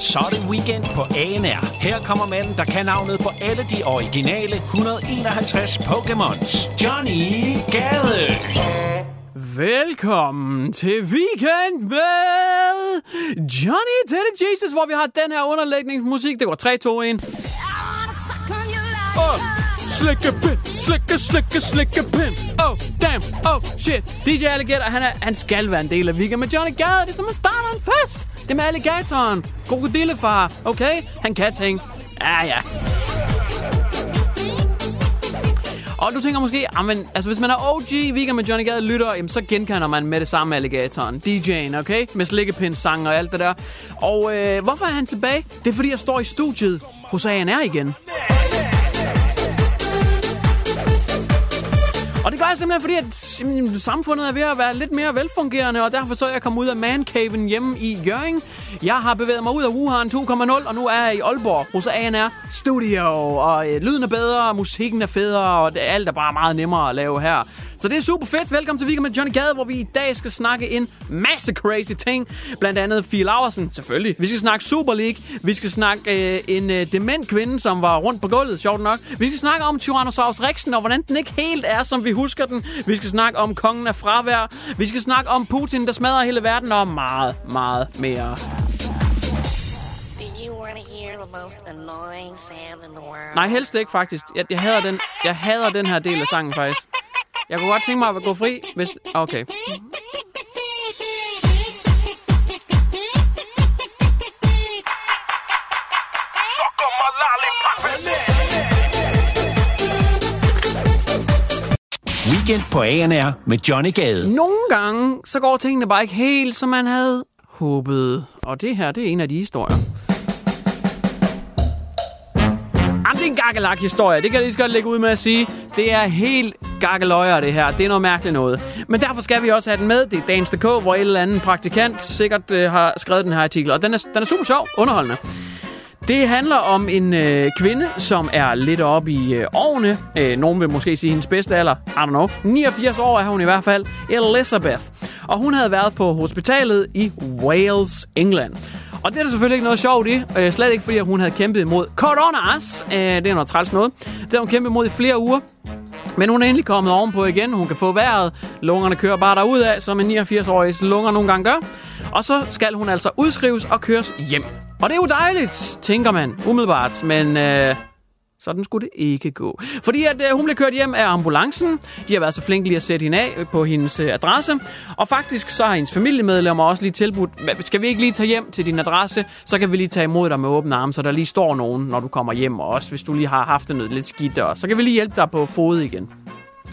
Så er det weekend på ANR. Her kommer manden, der kan navnet på alle de originale 151 Pokémons. Johnny Gade. Velkommen til weekend med Johnny Teddy Jesus, hvor vi har den her underlægningsmusik. Det går 3, 2, 1. Oh, slikke pind, slikke, slikke, slikke pind. Oh, damn, oh, shit. DJ Alligator, han, er, han skal være en del af weekend med Johnny Gade. Det er som at starte en fest. Det med alligatoren. Krokodillefar, okay? Han kan ting. Ja, ja. Og du tænker måske, ah, men, altså hvis man er OG Weekend med Johnny Gade lytter, jamen, så genkender man med det samme alligatoren. DJ'en, okay? Med slikkepins, sang og alt det der. Og øh, hvorfor er han tilbage? Det er fordi, jeg står i studiet hos ANR igen. Og det gør jeg simpelthen, fordi at mm, samfundet er ved at være lidt mere velfungerende, og derfor så er jeg kommet ud af mancaven hjemme i Jørgen. Jeg har bevæget mig ud af Wuhan 2.0, og nu er jeg i Aalborg hos ANR Studio. Og øh, lyden er bedre, musikken er federe, og det, alt er bare meget nemmere at lave her. Så det er super fedt. Velkommen til Weekend med Johnny Gade, hvor vi i dag skal snakke en masse crazy ting. Blandt andet Fie Laversen, selvfølgelig. Vi skal snakke Super League. Vi skal snakke øh, en øh, dement kvinde, som var rundt på gulvet, sjovt nok. Vi skal snakke om Tyrannosaurus Rexen, og hvordan den ikke helt er, som vi husker den. Vi skal snakke om kongen af fravær. Vi skal snakke om Putin, der smadrer hele verden, og meget, meget mere. Nej, helst ikke faktisk. Jeg, jeg, hader den, jeg hader den her del af sangen faktisk. Jeg kunne godt tænke mig at gå fri, hvis... Okay. Weekend på ANR med Johnny Gade. Nogle gange, så går tingene bare ikke helt, som man havde håbet. Og det her, det er en af de historier. Jamen, det er en gakkelak-historie. Det kan jeg lige så godt lægge ud med at sige. Det er helt gakkeløjer, det her. Det er noget mærkeligt noget. Men derfor skal vi også have den med. Det er Dagens.dk, hvor en eller anden praktikant sikkert øh, har skrevet den her artikel. Og den er, den er super sjov, underholdende. Det handler om en øh, kvinde, som er lidt oppe i øh, årene. Øh, nogen vil måske sige hendes bedste alder. I don't know. 89 år er hun i hvert fald. Elizabeth. Og hun havde været på hospitalet i Wales, England. Og det er der selvfølgelig ikke noget sjovt i. Øh, slet ikke fordi, at hun havde kæmpet imod coronas. Øh, det er noget træls noget. Det har hun kæmpet imod i flere uger. Men hun er endelig kommet ovenpå igen. Hun kan få vejret. Lungerne kører bare derud af, som en 89-årig lunger nogle gange gør. Og så skal hun altså udskrives og køres hjem. Og det er jo dejligt, tænker man umiddelbart. Men øh, sådan skulle det ikke gå. Fordi at øh, hun blev kørt hjem af ambulancen. De har været så flinke lige at sætte hende af øh, på hendes øh, adresse. Og faktisk så har hendes familiemedlemmer også lige tilbudt, skal vi ikke lige tage hjem til din adresse, så kan vi lige tage imod dig med åbne arme, så der lige står nogen, når du kommer hjem. Og også hvis du lige har haft det noget lidt skidt, og så kan vi lige hjælpe dig på fod igen.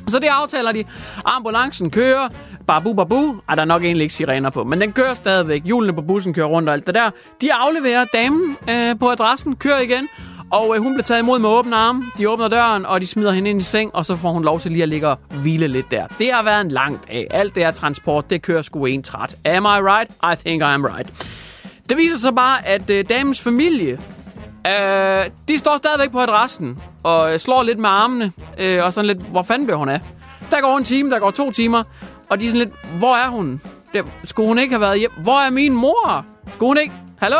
Så det aftaler de. Ambulancen kører. Babu, babu. Ej, der er nok egentlig ikke sirener på, men den kører stadigvæk. Hjulene på bussen kører rundt og alt det der. De afleverer damen øh, på adressen, kører igen. Og øh, hun bliver taget imod med åbne arme. De åbner døren, og de smider hende ind i seng, og så får hun lov til lige at ligge og hvile lidt der. Det har været en lang dag. Alt det her transport, det kører sgu en træt. Am I right? I think I am right. Det viser sig bare, at øh, damens familie, øh, de står stadigvæk på adressen, og øh, slår lidt med armene, øh, og sådan lidt, hvor fanden blev hun af? Der går en time, der går to timer, og de er sådan lidt, hvor er hun? Der, skulle hun ikke have været hjem? Hvor er min mor? Skulle hun ikke? Hallo?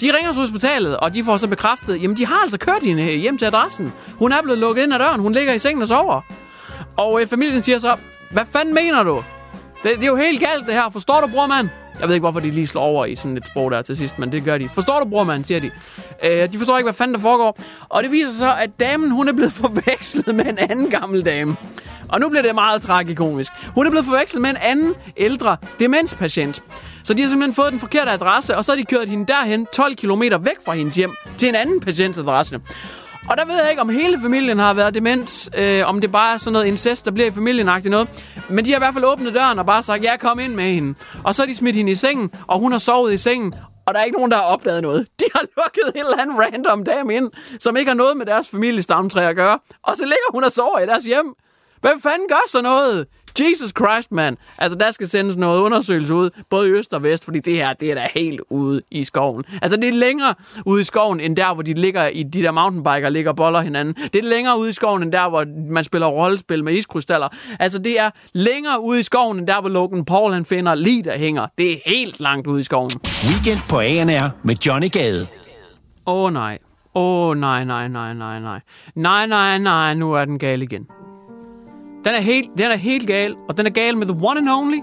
De ringer til hospitalet, og de får så bekræftet, jamen de har altså kørt hende øh, hjem til adressen. Hun er blevet lukket ind ad døren, hun ligger i sengen og sover. Og øh, familien siger så, hvad fanden mener du? Det, det er jo helt galt det her, forstår du bror mand? Jeg ved ikke, hvorfor de lige slår over i sådan et sprog der til sidst, men det gør de. Forstår du, bror, man, siger de. Øh, de forstår ikke, hvad fanden der foregår. Og det viser sig, at damen, hun er blevet forvekslet med en anden gammel dame. Og nu bliver det meget tragikomisk. Hun er blevet forvekslet med en anden ældre demenspatient. Så de har simpelthen fået den forkerte adresse, og så har de kørt hende derhen 12 km væk fra hendes hjem til en anden patients adresse. Og der ved jeg ikke, om hele familien har været demens, øh, om det bare er sådan noget incest, der bliver i familien noget. Men de har i hvert fald åbnet døren og bare sagt, ja, kom ind med hende. Og så har de smidt hende i sengen, og hun har sovet i sengen, og der er ikke nogen, der har opdaget noget. De har lukket en eller anden random dame ind, som ikke har noget med deres familiestamtræ at gøre. Og så ligger hun og sover i deres hjem. Hvem fanden gør så noget? Jesus Christ, man. Altså, der skal sendes noget undersøgelse ud, både i øst og vest, fordi det her, det er da helt ude i skoven. Altså, det er længere ude i skoven, end der, hvor de ligger i de der mountainbiker ligger boller hinanden. Det er længere ude i skoven, end der, hvor man spiller rollespil med iskrystaller. Altså, det er længere ude i skoven, end der, hvor Logan Paul han finder lige der hænger. Det er helt langt ude i skoven. Weekend på ANR med Johnny Gade. Åh oh, nej. Åh oh, nej, nej, nej, nej, nej. Nej, nej, nej, nu er den gal igen. Den er helt, den er helt gal, og den er gal med the one and only.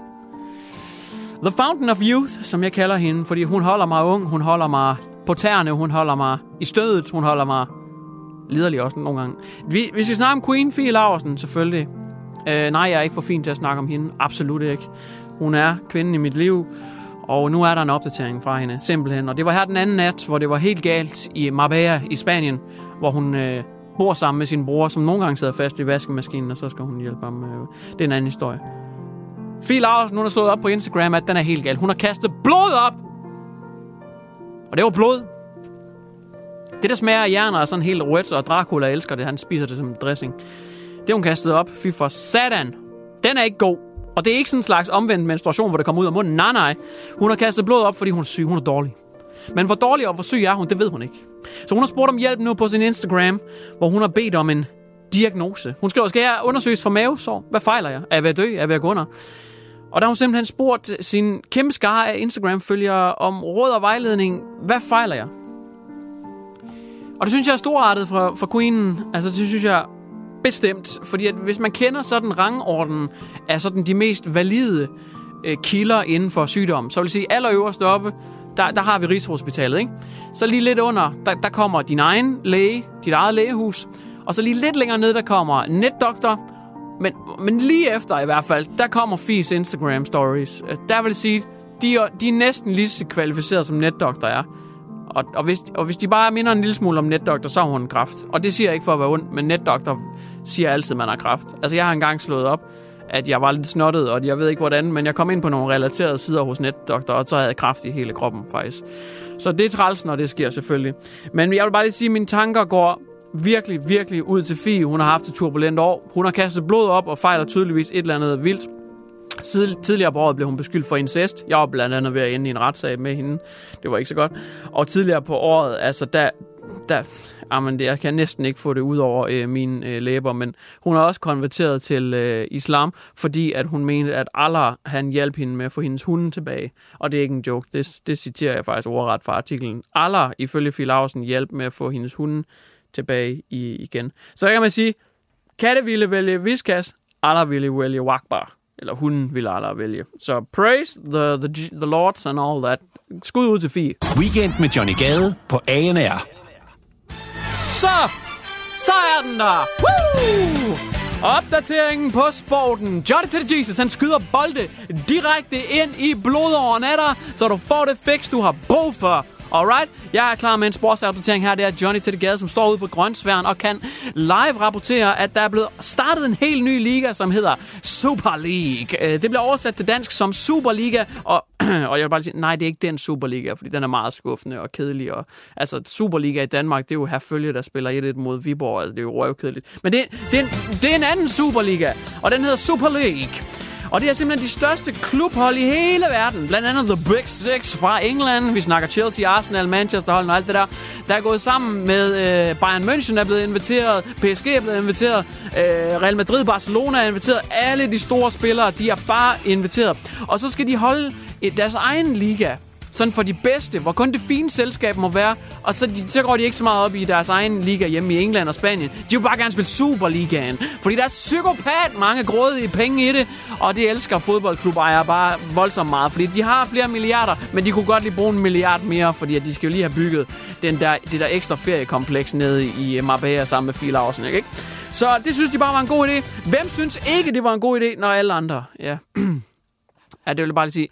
The Fountain of Youth, som jeg kalder hende, fordi hun holder mig ung, hun holder mig på tæerne, hun holder mig i stødet, hun holder mig liderlig også nogle gange. Vi, vi skal snakke om Queen Fie Laversen, selvfølgelig. Øh, nej, jeg er ikke for fin til at snakke om hende. Absolut ikke. Hun er kvinden i mit liv, og nu er der en opdatering fra hende, simpelthen. Og det var her den anden nat, hvor det var helt galt i Marbella i Spanien, hvor hun... øh, bor sammen med sin bror, som nogle gange sidder fast i vaskemaskinen, og så skal hun hjælpe ham. Øh. Det er en anden historie. Fie Larsen, hun har slået op på Instagram, at den er helt gal. Hun har kastet blod op! Og det var blod. Det, der smager af hjerner, er sådan helt rødt, og Dracula elsker det. Han spiser det som dressing. Det, hun kastede op, fy for satan. Den er ikke god. Og det er ikke sådan en slags omvendt menstruation, hvor det kommer ud af munden. Nej, nej. Hun har kastet blod op, fordi hun er syg. Hun er dårlig. Men hvor dårlig og hvor syg er hun, det ved hun ikke. Så hun har spurgt om hjælp nu på sin Instagram, hvor hun har bedt om en diagnose. Hun skriver, skal jeg undersøges for mavesår? Hvad fejler jeg? Er jeg ved at dø? Er jeg ved at gå under? Og der har hun simpelthen spurgt sin kæmpe skare af Instagram-følgere om råd og vejledning. Hvad fejler jeg? Og det synes jeg er storartet fra, fra Queenen. Altså, det synes jeg bestemt. Fordi at hvis man kender sådan rangorden af sådan de mest valide øh, kilder inden for sygdom, så vil jeg sige allerøverst oppe, der, der har vi Rigshospitalet, ikke? Så lige lidt under, der, der kommer din egen læge, dit eget lægehus, og så lige lidt længere ned, der kommer netdoktor, men, men lige efter i hvert fald, der kommer Fis Instagram stories. Øh, der vil sige, de er, de er næsten lige så kvalificeret som netdoktor er. Og, og, hvis, og hvis de bare minder en lille smule om netdoktor, så har hun kraft. Og det siger jeg ikke for at være ond, men netdoktor siger altid, at man har kraft. Altså, jeg har engang slået op, at jeg var lidt snottet, og jeg ved ikke hvordan, men jeg kom ind på nogle relaterede sider hos netdoktor, og så havde jeg kraft i hele kroppen faktisk. Så det er træls, når det sker selvfølgelig. Men jeg vil bare lige sige, at mine tanker går virkelig, virkelig ud til Fie. Hun har haft et turbulent år. Hun har kastet blod op og fejler tydeligvis et eller andet vildt. Tidligere på året blev hun beskyldt for incest. Jeg var blandt andet ved at ende i en retssag med hende. Det var ikke så godt. Og tidligere på året, altså der, der, Ah, jamen, det, jeg kan næsten ikke få det ud over øh, mine øh, læber, men hun har også konverteret til øh, islam, fordi at hun mente, at Allah han hjalp hende med at få hendes hunde tilbage. Og det er ikke en joke, det, det citerer jeg faktisk overret fra artiklen. Allah, ifølge Filausen, hjalp med at få hendes hunde tilbage i, igen. Så kan man sige, katte ville vælge viskas, Allah ville vælge wakbar. Eller hun ville Allah vælge. Så praise the, the, the lords and all that. Skud ud til Fie. Weekend med Johnny Gade på ANR. Så, så er den der. Woo! Opdateringen på sporten. Johnny til Jesus, han skyder bolde direkte ind i blodåren af dig, så du får det fix, du har brug for. Alright, jeg er klar med en sportsrapportering her. Det er Johnny til det gade, som står ude på Grønsværen og kan live rapportere, at der er blevet startet en helt ny liga, som hedder Super League. Øh, det bliver oversat til dansk som Superliga, og, og jeg vil bare sige, nej, det er ikke den Superliga, fordi den er meget skuffende og kedelig. Og, altså, Superliga i Danmark, det er jo her følge, der spiller 1-1 mod Viborg, altså, det er jo røvkedeligt. Men det, det, er en, det er en anden Superliga, og den hedder Super League. Og det er simpelthen de største klubhold i hele verden. Blandt andet The Big Six fra England. Vi snakker Chelsea, Arsenal, Manchester Holden og alt det der. Der er gået sammen med øh, Bayern München er blevet inviteret. PSG er blevet inviteret. Øh, Real Madrid, Barcelona er inviteret. Alle de store spillere, de er bare inviteret. Og så skal de holde deres egen liga sådan for de bedste, hvor kun det fine selskab må være, og så, de, så går de ikke så meget op i deres egen liga hjemme i England og Spanien. De vil bare gerne spille Superligaen, fordi der er psykopat mange grådige penge i det, og det elsker fodboldklubejere bare voldsomt meget, fordi de har flere milliarder, men de kunne godt lige bruge en milliard mere, fordi at de skal jo lige have bygget den der, det der ekstra feriekompleks nede i Marbella sammen med Phil Lausen, ikke? Så det synes de bare var en god idé. Hvem synes ikke, det var en god idé, når alle andre... Ja, ja det vil jeg bare lige sige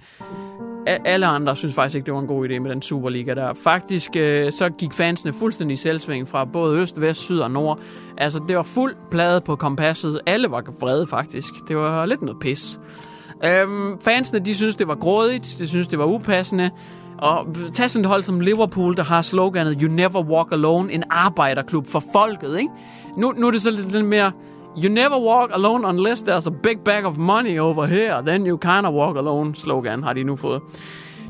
alle andre synes faktisk ikke, det var en god idé med den Superliga der. Faktisk øh, så gik fansene fuldstændig i selvsving fra både øst, vest, syd og nord. Altså, det var fuld plade på kompasset. Alle var vrede faktisk. Det var lidt noget pis. Øhm, fansene, de synes, det var grådigt. De synes, det var upassende. Og tag sådan et hold som Liverpool, der har sloganet You never walk alone, en arbejderklub for folket, ikke? Nu, nu er det så lidt, lidt mere You never walk alone unless there's a big bag of money over here. Then you kinda walk alone slogan har de nu fået.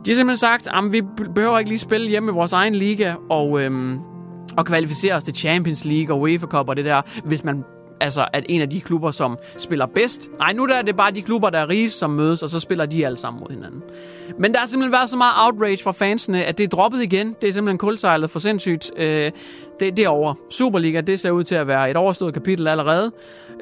De har simpelthen sagt, at vi behøver ikke lige spille hjemme i vores egen liga og, øhm, og kvalificere os til Champions League og UEFA Cup og det der, hvis man altså, at en af de klubber, som spiller bedst. Nej, nu der er det bare de klubber, der er rige, som mødes, og så spiller de alle sammen mod hinanden. Men der har simpelthen været så meget outrage fra fansene, at det er droppet igen. Det er simpelthen kulsejlet for sindssygt. Øh, det, det er over. Superliga, det ser ud til at være et overstået kapitel allerede.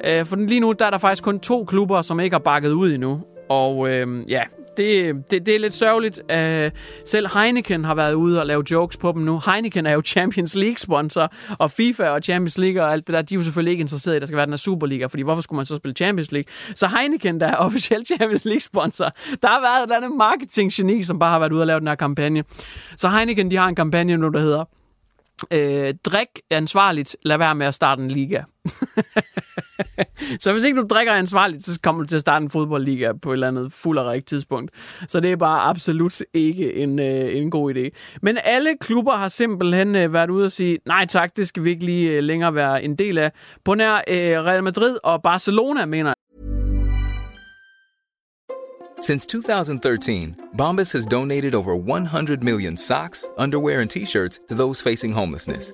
Øh, for lige nu, der er der faktisk kun to klubber, som ikke har bakket ud endnu. Og øh, ja, det, det, det er lidt sørgeligt. Uh, selv Heineken har været ude og lave jokes på dem nu. Heineken er jo Champions League-sponsor, og FIFA og Champions League og alt det der, de er jo selvfølgelig ikke interesseret i, at der skal være den her Superliga, fordi hvorfor skulle man så spille Champions League? Så Heineken, der er officiel Champions League-sponsor, der har været et eller andet marketing-geni, som bare har været ude og lave den her kampagne. Så Heineken, de har en kampagne nu, der hedder øh, drik ansvarligt, lad være med at starte en liga. så hvis ikke du drikker ansvarligt, så kommer du til at starte en fodboldliga på et eller andet fuld og rigtigt tidspunkt. Så det er bare absolut ikke en, øh, en god idé. Men alle klubber har simpelthen øh, været ude og sige, nej tak, det skal vi ikke lige øh, længere være en del af. På nær øh, Real Madrid og Barcelona, mener Since 2013, Bombas has donated over 100 million socks, underwear, and t-shirts to those facing homelessness.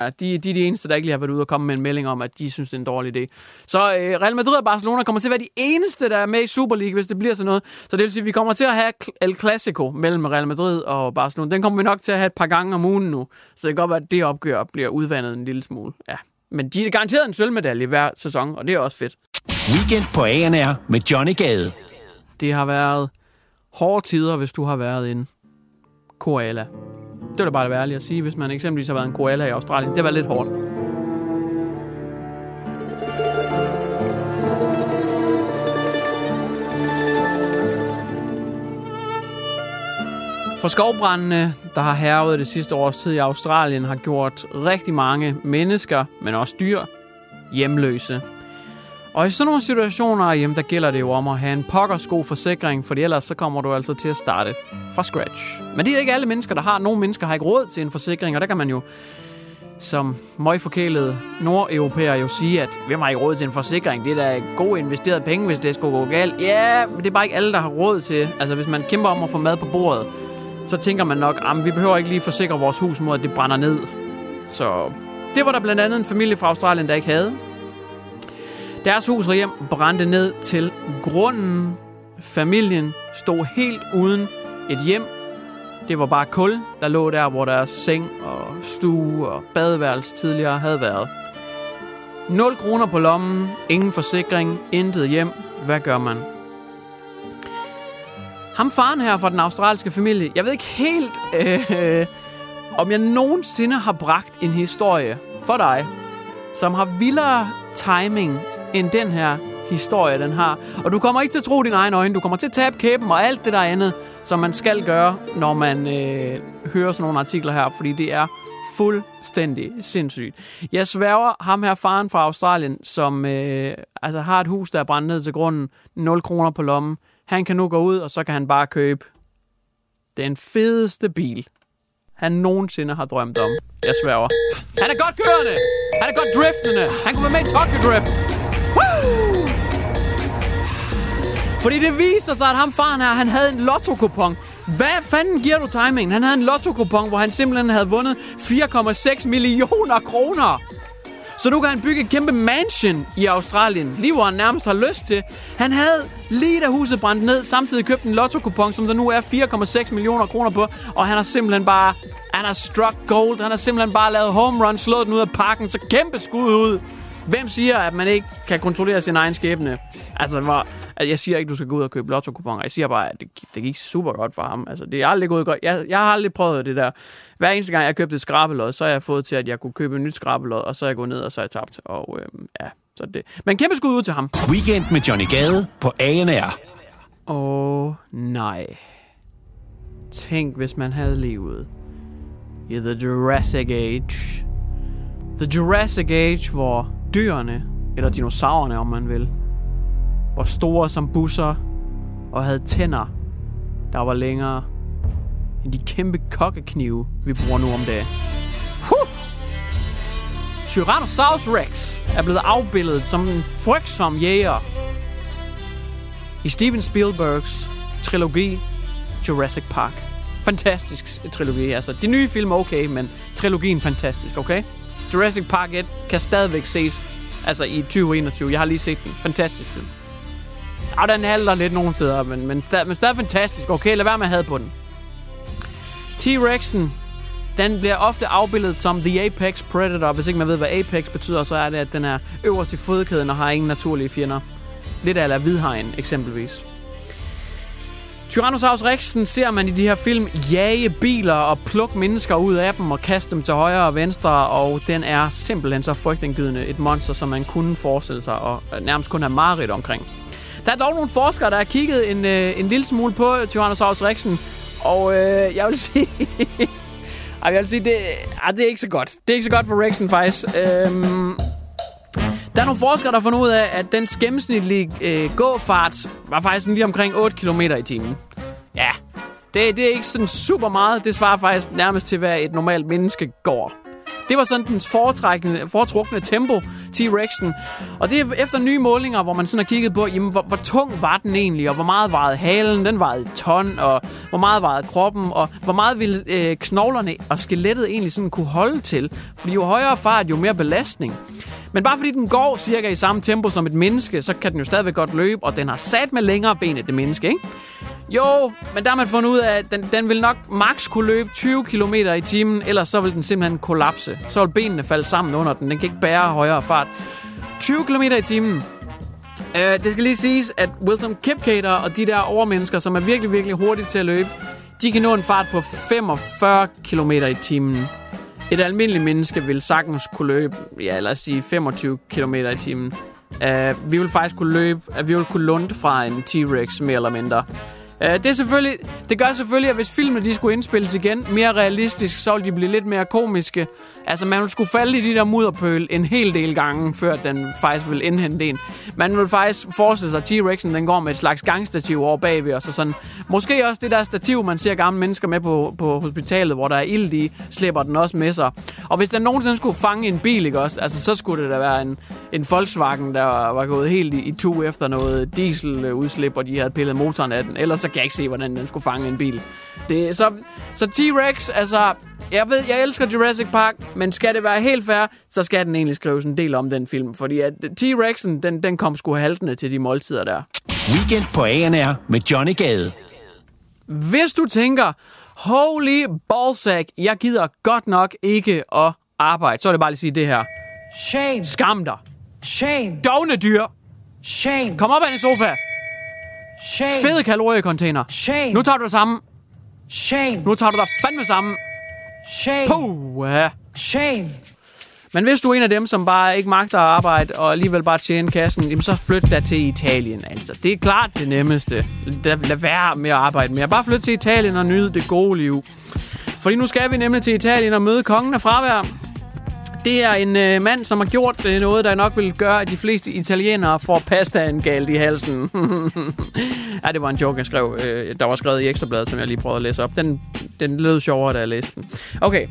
Ja, de, de er de eneste, der ikke lige har været ude og komme med en melding om, at de synes, det er en dårlig idé. Så øh, Real Madrid og Barcelona kommer til at være de eneste, der er med i Super League, hvis det bliver sådan noget. Så det vil sige, at vi kommer til at have El Clasico mellem Real Madrid og Barcelona. Den kommer vi nok til at have et par gange om ugen nu. Så det kan godt være, at det opgør bliver udvandet en lille smule. Ja. Men de er garanteret en sølvmedalje hver sæson, og det er også fedt. Weekend på ANR med Johnny Gade. Det har været hårde tider, hvis du har været en koala. Det var da bare det at sige, hvis man eksempelvis har været en koala i Australien. Det var lidt hårdt. For skovbrændene, der har hervet det sidste års tid i Australien, har gjort rigtig mange mennesker, men også dyr, hjemløse. Og i sådan nogle situationer, jamen, der gælder det jo om at have en pokkersko forsikring, for ellers så kommer du altså til at starte fra scratch. Men det er ikke alle mennesker, der har. Nogle mennesker har ikke råd til en forsikring, og der kan man jo som møgforkælede nordeuropæer jo sige, at hvem har ikke råd til en forsikring? Det er da god investeret penge, hvis det skulle gå galt. Ja, men det er bare ikke alle, der har råd til. Altså, hvis man kæmper om at få mad på bordet, så tænker man nok, at vi behøver ikke lige forsikre vores hus mod, at det brænder ned. Så det var der blandt andet en familie fra Australien, der ikke havde. Deres hus og hjem brændte ned til grunden. Familien stod helt uden et hjem. Det var bare kul, der lå der, hvor deres seng og stue og badeværelse tidligere havde været. 0 kroner på lommen, ingen forsikring, intet hjem. Hvad gør man? Ham faren her fra den australske familie, jeg ved ikke helt, øh, om jeg nogensinde har bragt en historie for dig, som har vildere timing end den her historie, den har. Og du kommer ikke til at tro dine egne øjne. Du kommer til at tabe kæben og alt det der andet, som man skal gøre, når man øh, hører sådan nogle artikler her, fordi det er fuldstændig sindssygt. Jeg sværger ham her faren fra Australien, som øh, altså har et hus, der er brændt ned til grunden, 0 kroner på lommen. Han kan nu gå ud, og så kan han bare købe den fedeste bil. han nogensinde har drømt om. Jeg sværger. Han er godt kørende! Han er godt driftende! Han kunne være med i Tokyo Drift! Fordi det viser sig, at ham faren her, han havde en lotto-kupon. Hvad fanden giver du timingen? Han havde en lotto-kupon, hvor han simpelthen havde vundet 4,6 millioner kroner. Så nu kan han bygge et kæmpe mansion i Australien, lige hvor han nærmest har lyst til. Han havde lige da huset brændt ned, samtidig købt en lotto-kupon, som der nu er 4,6 millioner kroner på. Og han har simpelthen bare, han har struck gold. Han har simpelthen bare lavet home run, slået den ud af parken, så kæmpe skud ud. Hvem siger, at man ikke kan kontrollere sin egen skæbne? Altså, hvor, altså, jeg siger ikke, du skal gå ud og købe lotto -kuponer. Jeg siger bare, at det, det gik super godt for ham. Altså, det er aldrig gået godt. Jeg, jeg har aldrig prøvet det der. Hver eneste gang, jeg købte et skrabelod, så har jeg fået til, at jeg kunne købe et nyt skrabelod, og så er jeg gået ned, og så er jeg tabt. Og øhm, ja, så det. Men kæmpe skud ud til ham. Weekend med Johnny Gade på ANR. Åh, oh, nej. Tænk, hvis man havde levet i The Jurassic Age. The Jurassic Age, hvor dyrene, eller dinosaurerne om man vil, var store som busser og havde tænder, der var længere end de kæmpe kokkeknive, vi bruger nu om dagen. Huh! Tyrannosaurus Rex er blevet afbildet som en frygtsom jæger i Steven Spielbergs trilogi Jurassic Park. Fantastisk trilogi, altså. De nye film er okay, men trilogien fantastisk, okay? Jurassic Park 1 kan stadigvæk ses, altså i 2021. Jeg har lige set den. Fantastisk film. Og den halter lidt nogle steder, men, men, men stadig fantastisk. Okay, lad være med at have på den. T-Rexen, den bliver ofte afbildet som The Apex Predator. Hvis ikke man ved, hvad Apex betyder, så er det, at den er øverst i fodkæden og har ingen naturlige fjender. Lidt af hvidhegn, eksempelvis. Tyrannosaurus Rexen ser man i de her film jage biler og plukke mennesker ud af dem og kaste dem til højre og venstre, og den er simpelthen så frygtindgydende et monster, som man kunne forestille sig og øh, nærmest kun have mareridt omkring. Der er dog nogle forskere, der har kigget en, øh, en lille smule på Tyrannosaurus Rexen, og øh, jeg vil sige... jeg vil sige, det, ah, det er ikke så godt. Det er ikke så godt for Rexen, faktisk. Øhm, nogle forskere, der har fundet ud af, at den gennemsnitlige øh, gåfart var faktisk lige omkring 8 km i timen. Ja, det, det er ikke sådan super meget. Det svarer faktisk nærmest til, hvad et normalt menneske går. Det var sådan dens foretrukne tempo, T-Rexen. Og det er efter nye målinger, hvor man sådan har kigget på, jamen, hvor, hvor tung var den egentlig, og hvor meget vejede halen, den vejede ton, og hvor meget vejede kroppen, og hvor meget ville øh, knoglerne og skelettet egentlig sådan kunne holde til. Fordi jo højere fart, jo mere belastning. Men bare fordi den går cirka i samme tempo som et menneske, så kan den jo stadigvæk godt løbe, og den har sat med længere ben end det menneske, ikke? Jo, men der har man fundet ud af, at den, den vil nok max kunne løbe 20 km i timen, ellers så vil den simpelthen kollapse. Så vil benene falde sammen under den. Den kan ikke bære højere fart. 20 km i timen. Uh, det skal lige siges, at Wilson Kipketer og de der overmennesker, som er virkelig, virkelig hurtige til at løbe, de kan nå en fart på 45 km i timen. Et almindeligt menneske vil sagtens kunne løbe, ja, lad os sige 25 km i timen. Uh, vi vil faktisk kunne løbe, uh, vi vil kunne lunde fra en T-Rex mere eller mindre. Uh, det, er selvfølgelig, det gør selvfølgelig, at hvis filmene de skulle indspilles igen mere realistisk, så ville de blive lidt mere komiske. Altså, man ville skulle falde i de der mudderpøl en hel del gange, før den faktisk ville indhente en. Man ville faktisk forestille sig, at T-Rexen den går med et slags gangstativ over bagved os. Og sådan. Måske også det der stativ, man ser gamle mennesker med på, på hospitalet, hvor der er ild i, slipper den også med sig. Og hvis den nogensinde skulle fange en bil, ikke også? Altså, så skulle det da være en, en Volkswagen, der var, var gået helt i, i tu efter noget dieseludslip, og de havde pillet motoren af den. Ellers så kan jeg ikke se, hvordan den skulle fange en bil. Det, så, så T-Rex, altså, jeg ved, jeg elsker Jurassic Park, men skal det være helt fair, så skal den egentlig skrives en del om den film, fordi at T-Rexen, den, den kom sgu haltende til de måltider der. Weekend på ANR med Johnny Gade. Hvis du tænker, holy ballsack, jeg gider godt nok ikke at arbejde, så er det bare lige at sige det her. Shame. Skam dig. Shame. Dogne dyr. Shame. Kom op af din sofa. Shame. Fede kaloriecontainer. Shame. Nu tager du det samme. Shame. Nu tager du dig fandme sammen. Shame. Puh, ja. Shame. Men hvis du er en af dem, som bare ikke magter at arbejde, og alligevel bare tjene kassen, jamen så flyt da til Italien. Altså, det er klart det nemmeste. Lad, lad være med at arbejde mere. Bare flyt til Italien og nyde det gode liv. Fordi nu skal vi nemlig til Italien og møde kongen af fravær. Det er en øh, mand, som har gjort øh, noget, der nok vil gøre, at de fleste italienere får pastaen galt i halsen. ja, det var en joke, jeg skrev. Øh, der var skrevet i Ekstrabladet, som jeg lige prøvede at læse op. Den den lød sjovere, da jeg læste den. Okay.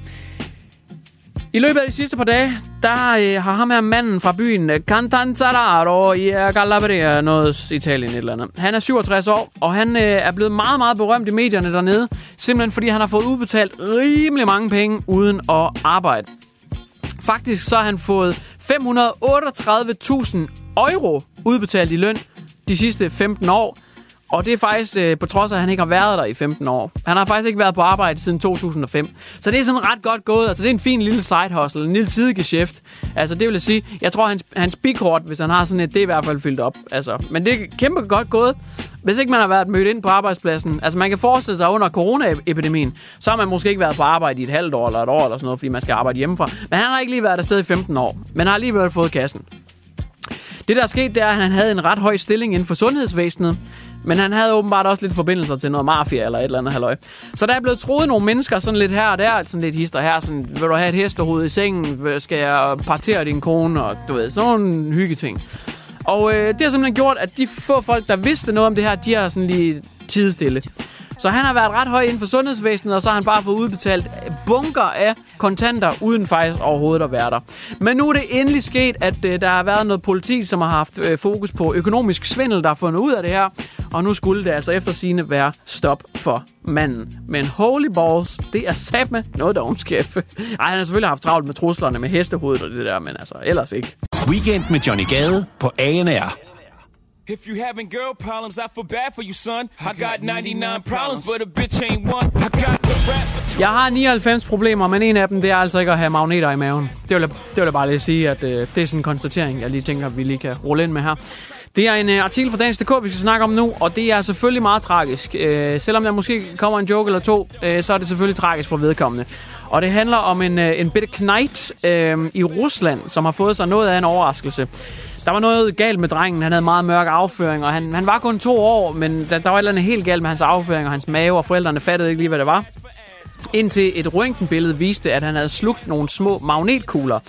I løbet af de sidste par dage, der øh, har ham her manden fra byen Cantanzaro Cantanzararo i Calabria, noget Italien et eller andet. Han er 67 år, og han øh, er blevet meget, meget berømt i medierne dernede, simpelthen fordi han har fået udbetalt rimelig mange penge uden at arbejde. Faktisk så har han fået 538.000 euro udbetalt i løn de sidste 15 år. Og det er faktisk øh, på trods af, at han ikke har været der i 15 år. Han har faktisk ikke været på arbejde siden 2005. Så det er sådan ret godt gået. Altså det er en fin lille side hustle, en lille sidegeschæft. Altså det vil jeg sige, jeg tror hans, hans bikort, hvis han har sådan et, det er i hvert fald fyldt op. Altså, men det er kæmpe godt gået. Hvis ikke man har været mødt ind på arbejdspladsen, altså man kan forestille sig under coronaepidemien, så har man måske ikke været på arbejde i et halvt år eller et år eller sådan noget, fordi man skal arbejde hjemmefra. Men han har ikke lige været afsted i 15 år, men har alligevel fået kassen. Det, der er sket, det er, at han havde en ret høj stilling inden for sundhedsvæsenet, men han havde åbenbart også lidt forbindelser til noget mafia eller et eller andet halløj. Så der er blevet troet nogle mennesker sådan lidt her og der, sådan lidt hister her, sådan, vil du have et hestehoved i sengen, skal jeg partere din kone, og du ved, sådan nogle hyggeting. Og øh, det har simpelthen gjort, at de få folk, der vidste noget om det her, de har sådan lige tidstille. Så han har været ret høj inden for sundhedsvæsenet, og så har han bare fået udbetalt bunker af kontanter, uden faktisk overhovedet at være der. Men nu er det endelig sket, at øh, der har været noget politi, som har haft øh, fokus på økonomisk svindel, der har fundet ud af det her. Og nu skulle det altså efter sine være stop for manden. Men holy balls, det er sat med noget dogenskab. Ej, han har selvfølgelig haft travlt med truslerne med hestehovedet og det der, men altså ellers ikke. Weekend med Johnny Gade på ANR. If you having girl problems, I feel bad for you, son. I got 99 problems, but a bitch ain't one. I got the rap. Jeg har 99 problemer, men en af dem, det er altså ikke at have magneter i maven. Det vil jeg, det vil jeg bare lige sige, at øh, det er sådan en konstatering, jeg lige tænker, at vi lige kan rulle ind med her. Det er en øh, artikel fra Dagens.dk, vi skal snakke om nu, og det er selvfølgelig meget tragisk. Øh, selvom der måske kommer en joke eller to, øh, så er det selvfølgelig tragisk for vedkommende. Og det handler om en, øh, en bitte knight øh, i Rusland, som har fået sig noget af en overraskelse. Der var noget galt med drengen. Han havde meget mørk afføring, og han, han var kun to år, men der, der var et eller andet helt galt med hans afføring og hans mave, og forældrene fattede ikke lige, hvad det var. Indtil et røntgenbillede viste, at han havde slugt nogle små magnetkugler.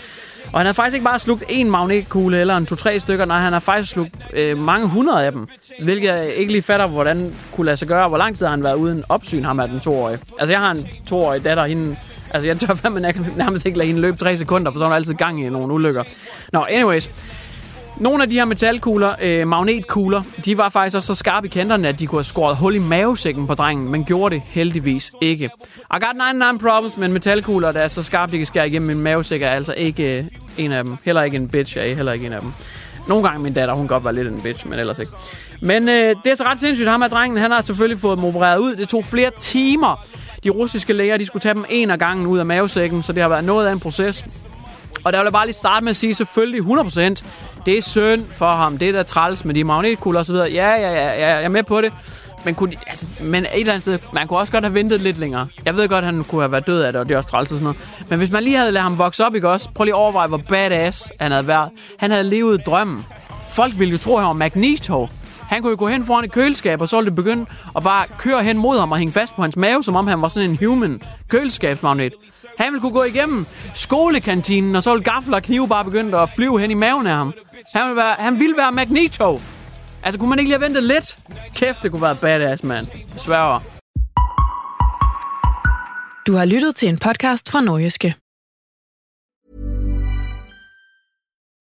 Og han har faktisk ikke bare slugt én magnetkugle eller en to-tre stykker, nej, han har faktisk slugt øh, mange hundrede af dem. Hvilket jeg ikke lige fatter, hvordan kunne lade sig gøre. Hvor lang tid har han været uden opsyn, ham af den toårige. Altså, jeg har en toårig datter, hende... Altså, jeg tør fandme nærmest ikke lade hende løbe tre sekunder, for så har hun altid gang i nogle ulykker. Nå, anyways. Nogle af de her metalkugler, øh, magnetkugler, de var faktisk også så skarpe i kanterne, at de kunne have skåret hul i mavesækken på drengen, men gjorde det heldigvis ikke. I got 99 problems, men metalkugler, der er så skarpe, de kan skære igennem min mavesæk, er altså ikke øh, en af dem. Heller ikke en bitch, er heller ikke en af dem. Nogle gange min datter, hun godt var lidt en bitch, men ellers ikke. Men øh, det er så ret sindssygt. Ham af drengen, han har selvfølgelig fået dem opereret ud. Det tog flere timer. De russiske læger, de skulle tage dem en af gangen ud af mavesækken, så det har været noget af en proces. Og der vil jeg bare lige starte med at sige, selvfølgelig 100%, det er synd for ham. Det er der træls med de magnetkugler og så videre. Ja, ja, ja, ja, jeg er med på det. Men, kunne, de, altså, men et eller andet sted, man kunne også godt have ventet lidt længere. Jeg ved godt, at han kunne have været død af det, og det er også træls og sådan noget. Men hvis man lige havde ladet ham vokse op, ikke også? Prøv lige at overveje, hvor badass han havde været. Han havde levet drømmen. Folk ville jo tro, at han var Magneto. Han kunne jo gå hen foran et køleskab, og så ville det begynde at bare køre hen mod ham og hænge fast på hans mave, som om han var sådan en human køleskabsmagnet. Han ville kunne gå igennem skolekantinen, og så ville gafler og knive bare begynde at flyve hen i maven af ham. Han ville være, han ville være Magneto. Altså, kunne man ikke lige have ventet lidt? Kæft, det kunne være badass, mand. Sværger. Du har lyttet til en podcast fra Nordjyske.